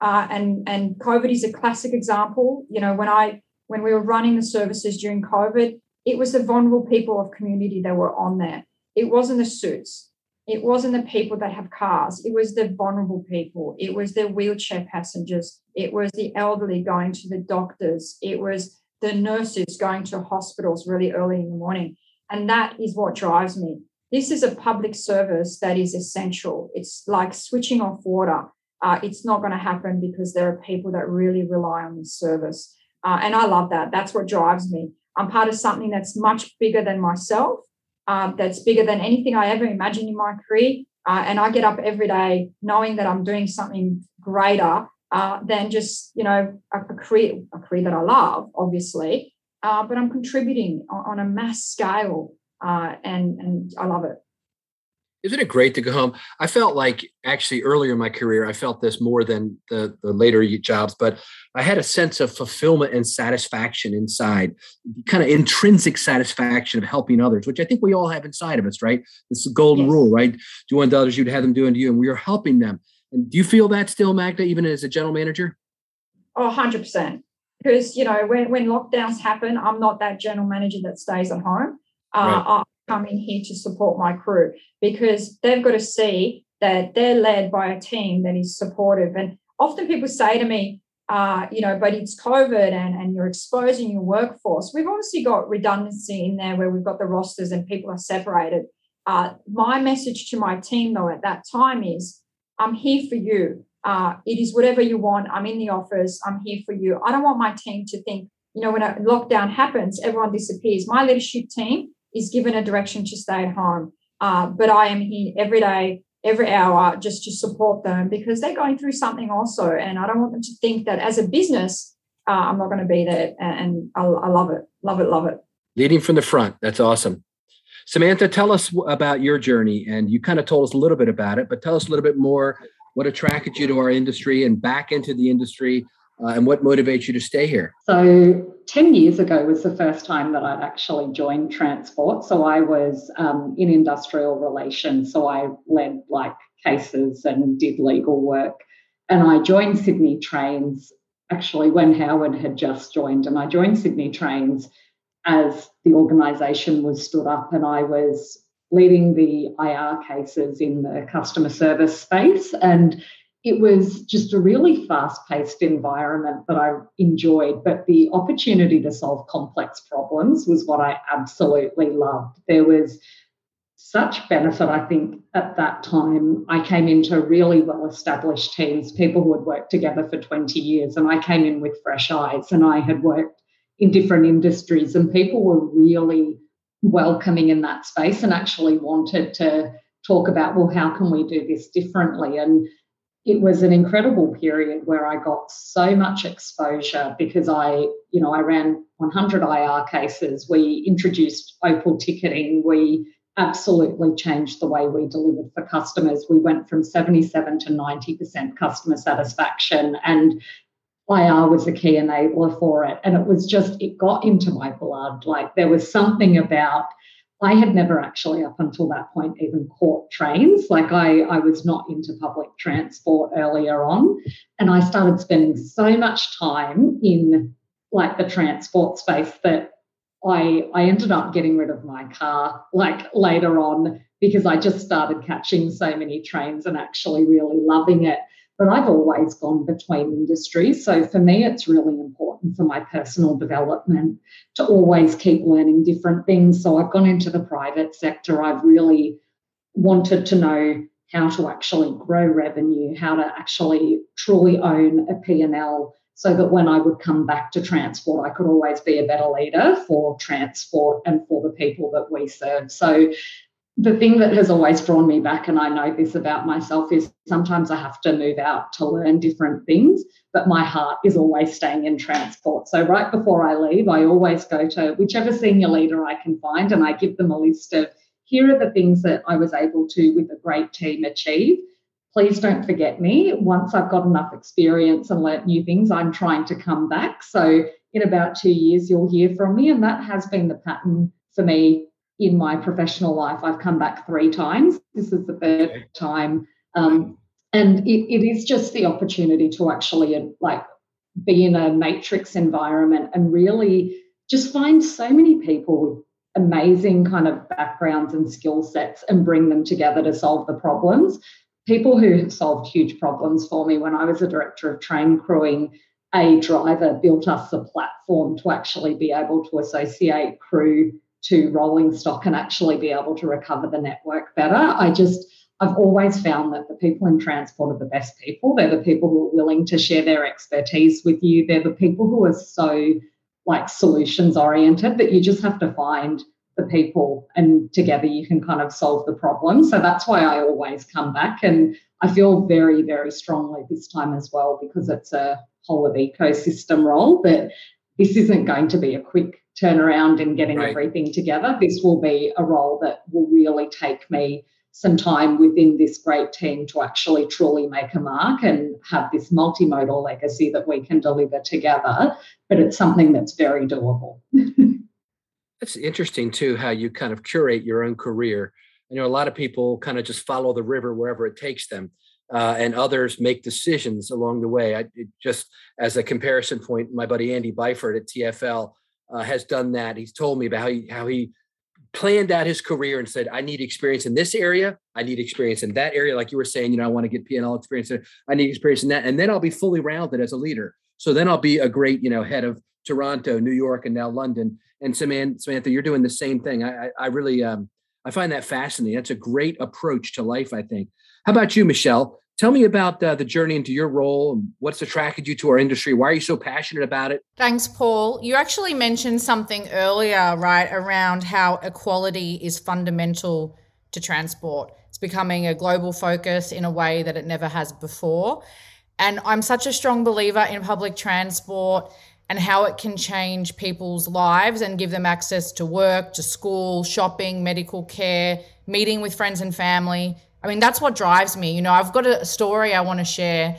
A: Uh, and, and COVID is a classic example. You know, when I when we were running the services during COVID, it was the vulnerable people of community that were on there. It wasn't the suits. It wasn't the people that have cars. It was the vulnerable people. It was the wheelchair passengers. It was the elderly going to the doctors. It was the nurses going to hospitals really early in the morning. And that is what drives me. This is a public service that is essential. It's like switching off water. Uh, it's not going to happen because there are people that really rely on this service. Uh, and I love that. That's what drives me. I'm part of something that's much bigger than myself um, that's bigger than anything I ever imagined in my career. Uh, and I get up every day knowing that I'm doing something greater uh, than just you know a, a, career a career that I love, obviously. Uh, but I'm contributing on, on a mass scale, uh, and and I love it.
C: Isn't it great to go home? I felt like actually earlier in my career, I felt this more than the, the later jobs, but I had a sense of fulfillment and satisfaction inside, kind of intrinsic satisfaction of helping others, which I think we all have inside of us, right? This is the golden yes. rule, right? Do unto others, you'd have them do unto you, and we are helping them. And do you feel that still, Magda, even as a general manager?
A: Oh, 100%. Because, you know, when, when lockdowns happen, I'm not that general manager that stays at home. Uh, right. Come in here to support my crew because they've got to see that they're led by a team that is supportive. And often people say to me, uh, you know, but it's COVID and, and you're exposing your workforce. We've obviously got redundancy in there where we've got the rosters and people are separated. Uh, my message to my team, though, at that time is I'm here for you. Uh, it is whatever you want. I'm in the office. I'm here for you. I don't want my team to think, you know, when a lockdown happens, everyone disappears. My leadership team is given a direction to stay at home. Uh, but I am here every day, every hour, just to support them because they're going through something also. And I don't want them to think that as a business, uh, I'm not going to be there. And I, I love it, love it, love it.
C: Leading from the front. That's awesome. Samantha, tell us about your journey. And you kind of told us a little bit about it, but tell us a little bit more what attracted you to our industry and back into the industry uh, and what motivates you to stay here?
E: So, 10 years ago was the first time that I'd actually joined transport. So, I was um, in industrial relations. So, I led like cases and did legal work. And I joined Sydney Trains actually when Howard had just joined. And I joined Sydney Trains as the organisation was stood up and I was leading the IR cases in the customer service space. And it was just a really fast paced environment that I enjoyed, but the opportunity to solve complex problems was what I absolutely loved. There was such benefit, I think, at that time. I came into really well established teams, people who had worked together for 20 years, and I came in with fresh eyes and I had worked in different industries, and people were really welcoming in that space and actually wanted to talk about, well, how can we do this differently? And it was an incredible period where I got so much exposure because I, you know, I ran 100 IR cases. We introduced Opal ticketing. We absolutely changed the way we delivered for customers. We went from 77 to 90% customer satisfaction and IR was a key enabler for it. And it was just, it got into my blood. Like there was something about I had never actually, up until that point, even caught trains. Like I, I was not into public transport earlier on. And I started spending so much time in like the transport space that I, I ended up getting rid of my car like later on because I just started catching so many trains and actually really loving it but I've always gone between industries. So for me, it's really important for my personal development to always keep learning different things. So I've gone into the private sector. I've really wanted to know how to actually grow revenue, how to actually truly own a P&L so that when I would come back to transport, I could always be a better leader for transport and for the people that we serve. So the thing that has always drawn me back, and I know this about myself, is sometimes I have to move out to learn different things, but my heart is always staying in transport. So, right before I leave, I always go to whichever senior leader I can find and I give them a list of here are the things that I was able to, with a great team, achieve. Please don't forget me. Once I've got enough experience and learnt new things, I'm trying to come back. So, in about two years, you'll hear from me. And that has been the pattern for me in my professional life. I've come back three times. This is the third time. Um, and it, it is just the opportunity to actually like be in a matrix environment and really just find so many people with amazing kind of backgrounds and skill sets and bring them together to solve the problems. People who have solved huge problems for me when I was a director of train crewing, a driver built us a platform to actually be able to associate crew to rolling stock and actually be able to recover the network better. I just, I've always found that the people in transport are the best people. They're the people who are willing to share their expertise with you. They're the people who are so like solutions oriented that you just have to find the people and together you can kind of solve the problem. So that's why I always come back. And I feel very, very strongly this time as well because it's a whole of ecosystem role that this isn't going to be a quick turnaround and getting right. everything together. This will be a role that will really take me some time within this great team to actually truly make a mark and have this multimodal legacy that we can deliver together. But it's something that's very doable.
C: It's interesting too how you kind of curate your own career. You know, a lot of people kind of just follow the river wherever it takes them. Uh, and others make decisions along the way. I, just as a comparison point, my buddy Andy Byford at TFL uh, has done that. He's told me about how he, how he planned out his career and said, I need experience in this area. I need experience in that area. Like you were saying, you know, I want to get P&L experience. I need experience in that. And then I'll be fully rounded as a leader. So then I'll be a great, you know, head of Toronto, New York, and now London. And Samantha, you're doing the same thing. I, I, I really, um, I find that fascinating. That's a great approach to life, I think. How about you, Michelle? Tell me about uh, the journey into your role and what's attracted you to our industry. Why are you so passionate about it?
D: Thanks, Paul. You actually mentioned something earlier, right, around how equality is fundamental to transport. It's becoming a global focus in a way that it never has before. And I'm such a strong believer in public transport and how it can change people's lives and give them access to work, to school, shopping, medical care, meeting with friends and family I mean, that's what drives me. You know, I've got a story I want to share.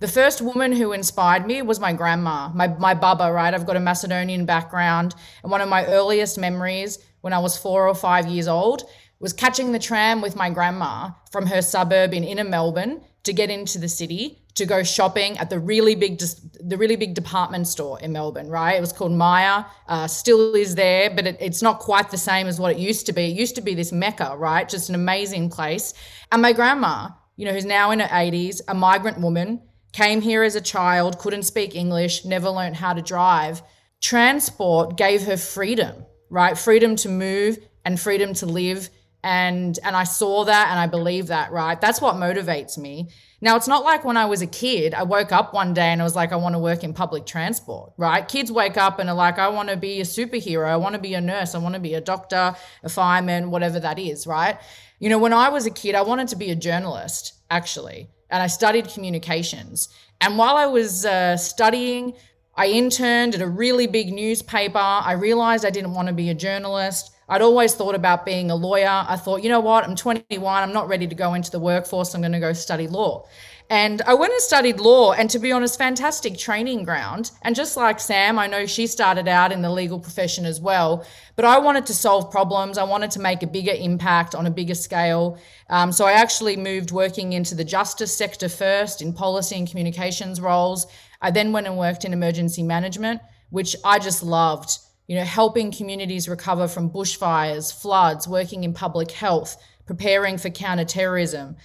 D: The first woman who inspired me was my grandma, my, my baba, right? I've got a Macedonian background. And one of my earliest memories when I was four or five years old was catching the tram with my grandma from her suburb in inner Melbourne to get into the city to go shopping at the really big the really big department store in Melbourne, right? It was called Myer, uh, still is there, but it, it's not quite the same as what it used to be. It used to be this mecca, right? Just an amazing place. And my grandma, you know, who's now in her 80s, a migrant woman, came here as a child, couldn't speak English, never learned how to drive. Transport gave her freedom, right? Freedom to move and freedom to live and and I saw that and I believe that, right? That's what motivates me. Now, it's not like when I was a kid, I woke up one day and I was like, I want to work in public transport, right? Kids wake up and are like, I want to be a superhero. I want to be a nurse. I want to be a doctor, a fireman, whatever that is, right? You know, when I was a kid, I wanted to be a journalist, actually, and I studied communications. And while I was uh, studying, I interned at a really big newspaper. I realized I didn't want to be a journalist. I'd always thought about being a lawyer. I thought, you know what, I'm 21, I'm not ready to go into the workforce, I'm going to go study law. And I went and studied law, and to be honest, fantastic training ground. And just like Sam, I know she started out in the legal profession as well, but I wanted to solve problems. I wanted to make a bigger impact on a bigger scale. Um, so I actually moved working into the justice sector first in policy and communications roles. I then went and worked in emergency management, which I just loved you know, helping communities recover from bushfires, floods, working in public health, preparing for counterterrorism.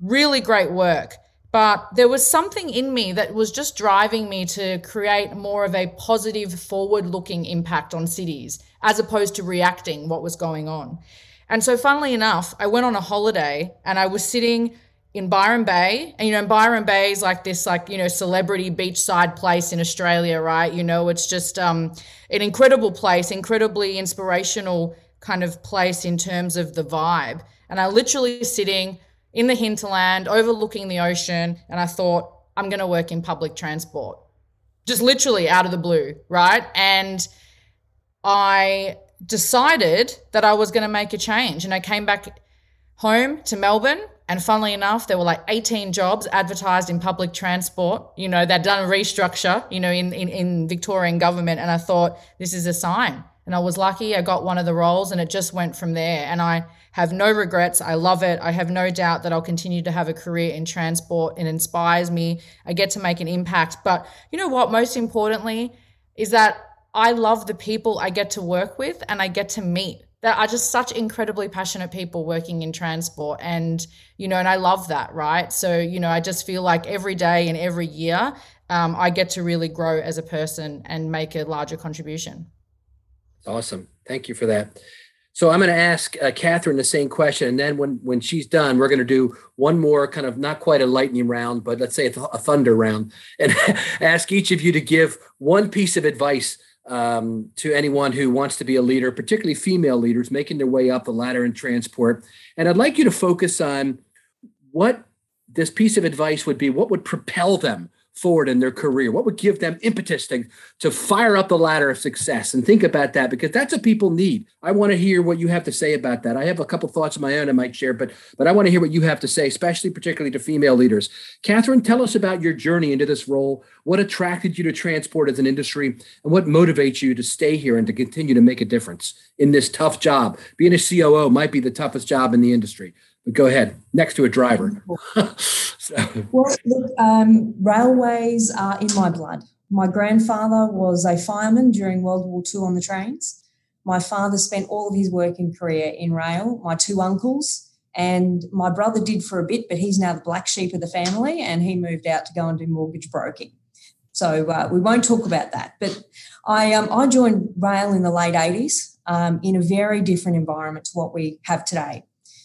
D: Really great work. But there was something in me that was just driving me to create more of a positive, forward looking impact on cities as opposed to reacting what was going on. And so, funnily enough, I went on a holiday and I was sitting in Byron Bay. And you know, Byron Bay is like this like, you know, celebrity beachside place in Australia, right? You know, it's just um an incredible place, incredibly inspirational kind of place in terms of the vibe. And I literally sitting in the hinterland overlooking the ocean and I thought I'm going to work in public transport. Just literally out of the blue, right? And I decided that I was going to make a change and I came back home to Melbourne and funnily enough, there were like 18 jobs advertised in public transport. You know, they'd done a restructure, you know, in, in, in Victorian government. And I thought, this is a sign. And I was lucky I got one of the roles and it just went from there. And I have no regrets. I love it. I have no doubt that I'll continue to have a career in transport. It inspires me. I get to make an impact. But you know what? Most importantly, is that I love the people I get to work with and I get to meet that are just such incredibly passionate people working in transport and you know and i love that right? So you know i just feel like every day and every year um, i get to really grow as a person and make a larger contribution.
C: Awesome. Thank you for that. So i'm going to ask uh, catherine the same question and then when when she's done we're going to do one more kind of not quite a lightning round but let's say a, th- a thunder round and ask each of you to give one piece of advice um, to anyone who wants to be a leader, particularly female leaders making their way up the ladder in transport. And I'd like you to focus on what this piece of advice would be, what would propel them forward in their career? What would give them impetus to, to fire up the ladder of success? And think about that because that's what people need. I want to hear what you have to say about that. I have a couple thoughts of my own I might share, but but I want to hear what you have to say, especially particularly to female leaders. Catherine, tell us about your journey into this role. What attracted you to transport as an industry, and what motivates you to stay here and to continue to make a difference in this tough job? Being a COO might be the toughest job in the industry. But go ahead, next to a driver.
F: so. Well, look, um, railways are in my blood. My grandfather was a fireman during World War II on the trains. My father spent all of his working career in rail, my two uncles, and my brother did for a bit, but he's now the black sheep of the family and he moved out to go and do mortgage broking. So uh, we won't talk about that. But I, um, I joined rail in the late 80s um, in a very different environment to what we have today.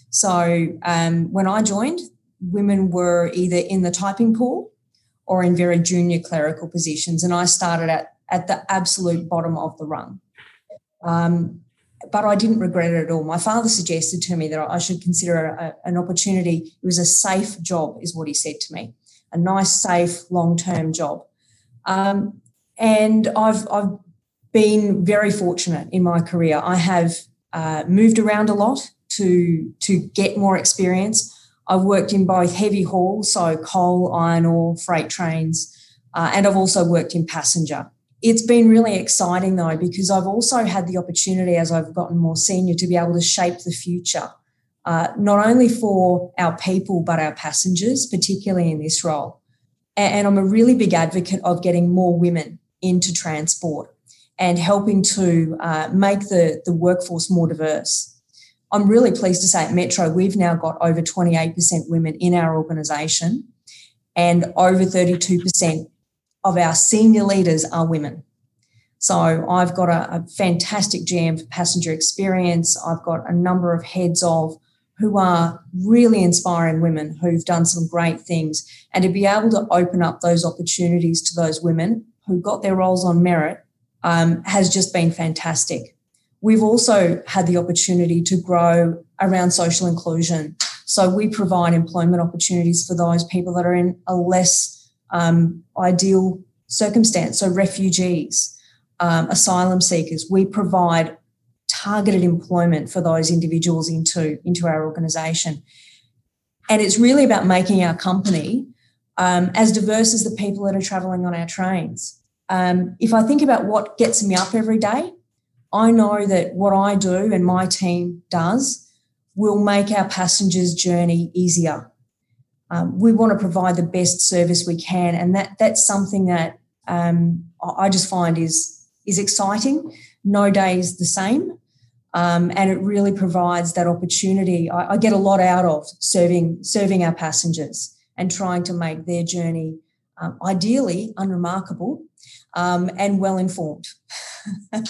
F: So um, when I joined, women were either in the typing pool or in very junior clerical positions. And I started at, at the absolute bottom of the rung. Um, but I didn't regret it at all. My father suggested to me that I should consider a, an opportunity. It was a safe job, is what he said to me, a nice, safe, long term job. Um, and I've, I've been very fortunate in my career. I have uh, moved around a lot to, to get more experience. I've worked in both heavy haul, so coal, iron ore, freight trains, uh, and I've also worked in passenger. It's been really exciting though, because I've also had the opportunity as I've gotten more senior to be able to shape the future, uh, not only for our people, but our passengers, particularly in this role. And I'm a really big advocate of getting more women into transport and helping to uh, make the, the workforce more diverse. I'm really pleased to say at Metro, we've now got over 28% women in our organisation, and over 32% of our senior leaders are women. So I've got a, a, fantastic GM for passenger experience. I've got a number of heads of who are really inspiring women who've done some great things. And to be able to open up those opportunities to those women who got their roles on merit um, has just been fantastic. We've also had the opportunity to grow around social inclusion. So we provide employment opportunities for those people that are in a less um, ideal circumstance. So refugees, um, asylum seekers, we provide targeted employment for those individuals into, into our organisation. And it's really about making our company um, as diverse as the people that are travelling on our trains. Um, if I think about what gets me up every day, I know that what I do and my team does will make our passengers' journey easier. Um, we want to provide the best service we can, and that that's something that um, I just find is is exciting. No day is the same, um, and it really provides that opportunity. I, I, get a lot out of serving serving our passengers and trying to make their journey um, ideally unremarkable um, and well informed.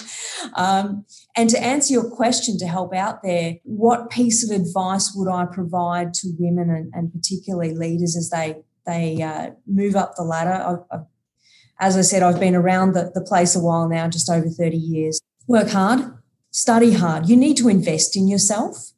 F: um, and to answer your question, to help out there, what piece of advice would I provide to women and, and particularly leaders as they they uh, move up the ladder? I, I, as I said, I've been around the, the place a while now, just over 30 years. Work hard, study hard. You need to invest in yourself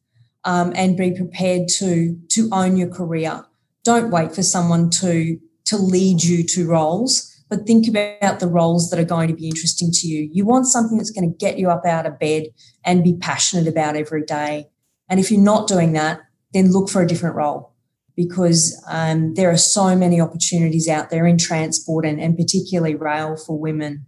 F: um, and be prepared to, to own your career. Don't wait for someone to, to lead you to roles but think about the roles that are going to be interesting to you. You want something that's going to get you up out of bed and be passionate about every day. And if you're not doing that, then look for a different role because um, there are so many opportunities out there in transport and, and particularly rail for women.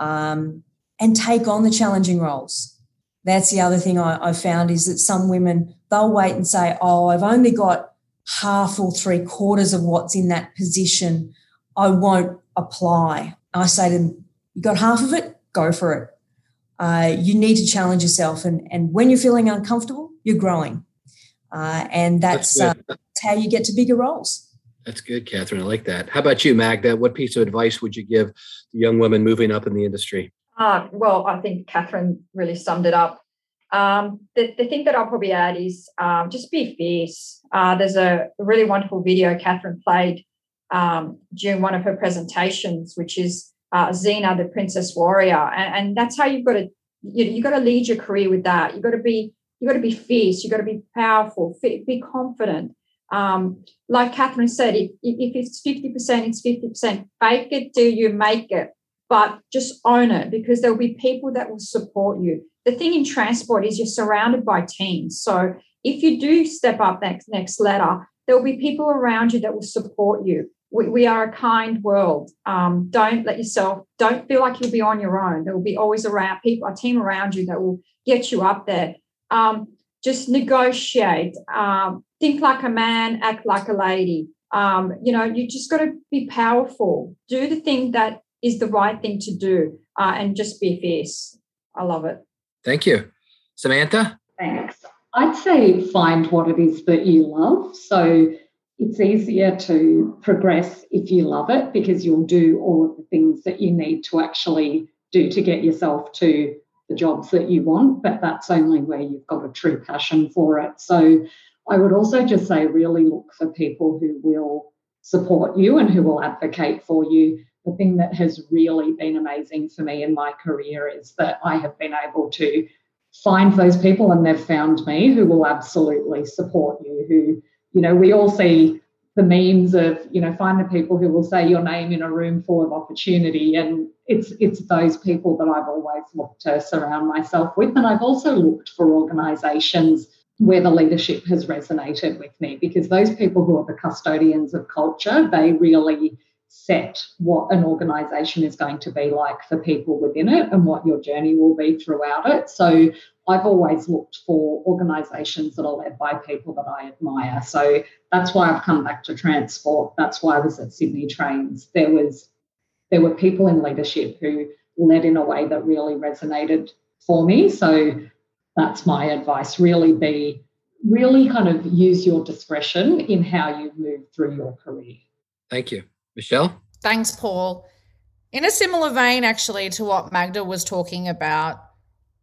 F: Um, and take on the challenging roles. That's the other thing I, I found is that some women, they'll wait and say, Oh, I've only got half or three quarters of what's in that position. I won't apply. I say to them, you got half of it, go for it. Uh, you need to challenge yourself. And, and when you're feeling uncomfortable, you're growing. Uh, and that's, that's, uh, that's, how you get to bigger roles.
C: That's good, Catherine. I like that. How about you, Magda? What piece of advice would you give the young women moving up in the industry?
A: Uh, well, I think Catherine really summed it up. Um, the, the thing that I'll probably add is um, just be fierce. Uh, there's a really wonderful video Catherine played um, during one of her presentations, which is uh, Xena, the Princess Warrior, and, and that's how you've got to you you got to lead your career with that. You've got to be you've got to be fierce. You've got to be powerful. Be confident. Um, like Catherine said, if, if it's fifty percent, it's fifty percent. Fake it till you make it, but just own it because there will be people that will support you. The thing in transport is you're surrounded by teams. So if you do step up that next ladder, there will be people around you that will support you we, we are a kind world. Um, don't let yourself, don't feel like you'll be on your own. There will be always around people, a team around you that will get you up there. Um, just negotiate. Um, think like a man, act like a lady. Um, you know, you just got to be powerful. Do the thing that is the right thing to do, uh, and just be fierce. I love it.
C: Thank you. Samantha?
E: Thanks. I'd say find what it is that you love. So it's easier to progress if you love it because you'll do all of the things that you need to actually do to get yourself to the jobs that you want, but that's only where you've got a true passion for it. So I would also just say really look for people who will support you and who will advocate for you. The thing that has really been amazing for me in my career is that I have been able to find those people and they've found me who will absolutely support you, who, you know, we all see the memes of you know find the people who will say your name in a room full of opportunity and it's it's those people that I've always looked to surround myself with. And I've also looked for organizations where the leadership has resonated with me because those people who are the custodians of culture they really set what an organization is going to be like for people within it and what your journey will be throughout it so I've always looked for organisations that are led by people that I admire. So that's why I've come back to transport. That's why I was at Sydney Trains. There was there were people in leadership who led in a way that really resonated for me. So that's my advice. Really be really kind of use your discretion in how you move through your career.
C: Thank you. Michelle?
D: Thanks, Paul. In a similar vein, actually, to what Magda was talking about,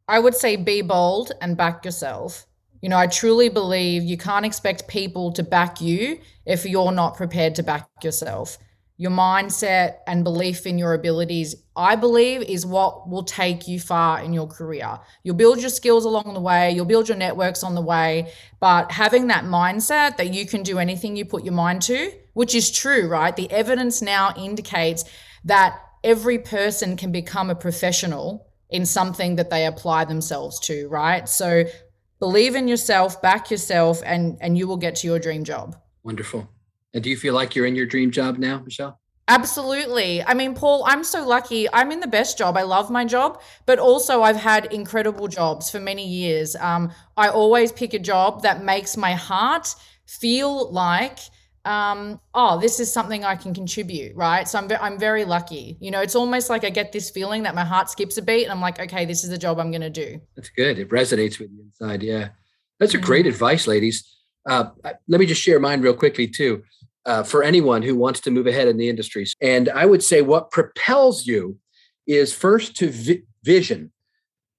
D: I would say be bold and back yourself. You know, I truly believe you can't expect people to back you if you're not prepared to back yourself. Your mindset and belief in your abilities, I believe, is what will take you far in your career. You'll build your skills along the way, you'll build your networks on the way, but having that mindset that you can do anything you put your mind to, which is true, right? The evidence now indicates that every person can become a professional in something that they apply themselves to, right? So believe in yourself, back yourself, and and you will get to your dream job.
C: Wonderful. And do you feel like you're in your dream job now, Michelle?
D: Absolutely. I mean, Paul, I'm so lucky. I'm in the best job. I love my job, but also I've had incredible jobs for many years. Um, I always pick a job that makes my heart feel like um, oh, this is something I can contribute, right? So I'm, ve- I'm very lucky. You know, it's almost like I get this feeling that my heart skips a beat and I'm like, okay, this is the job I'm going to do.
C: That's good. It resonates with you inside. Yeah. That's a mm-hmm. great advice, ladies. Uh, let me just share mine real quickly, too, uh, for anyone who wants to move ahead in the industry. And I would say what propels you is first to vi- vision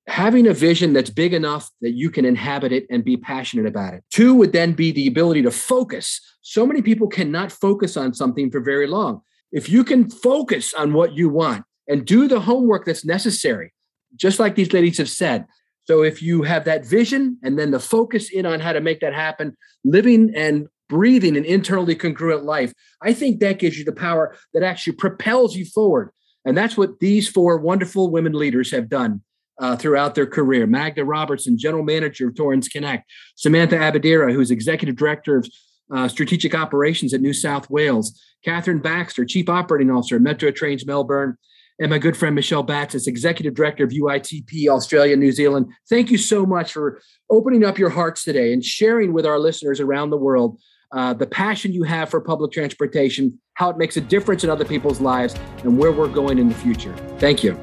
C: having a vision that's big enough that you can inhabit it and be passionate about it. Two would then be the ability to focus. So many people cannot focus on something for very long. If you can focus on what you want and do the homework that's necessary, just like these ladies have said. So if you have that vision and then the focus in on how to make that happen, living and breathing an internally congruent life, I think that gives you the power that actually propels you forward. And that's what these four wonderful women leaders have done uh, throughout their career. Magda Robertson, General Manager of Torrens Connect. Samantha Abadira, who's Executive Director of uh, Strategic Operations at New South Wales. Catherine Baxter, Chief Operating Officer at Metro Trains Melbourne. And my good friend Michelle Batsis, Executive Director of UITP Australia, New Zealand. Thank you so much for opening up your hearts today and sharing with our listeners around the world uh, the passion you have for public transportation, how it makes a difference in other people's lives, and where we're going in the future. Thank you.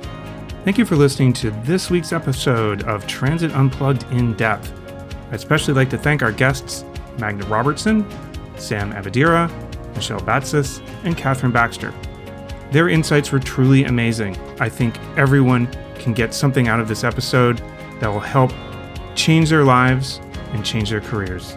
G: Thank you for listening to this week's episode of Transit Unplugged in Depth. I'd especially like to thank our guests, Magda Robertson, Sam Abadira, Michelle Batsis, and Catherine Baxter. Their insights were truly amazing. I think everyone can get something out of this episode that will help change their lives and change their careers.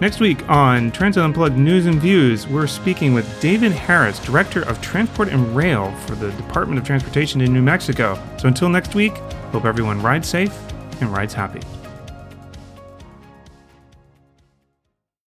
G: Next week on Transit Unplugged News and Views, we're speaking with David Harris, Director of Transport and Rail for the Department of Transportation in New Mexico. So until next week, hope everyone rides safe and rides happy.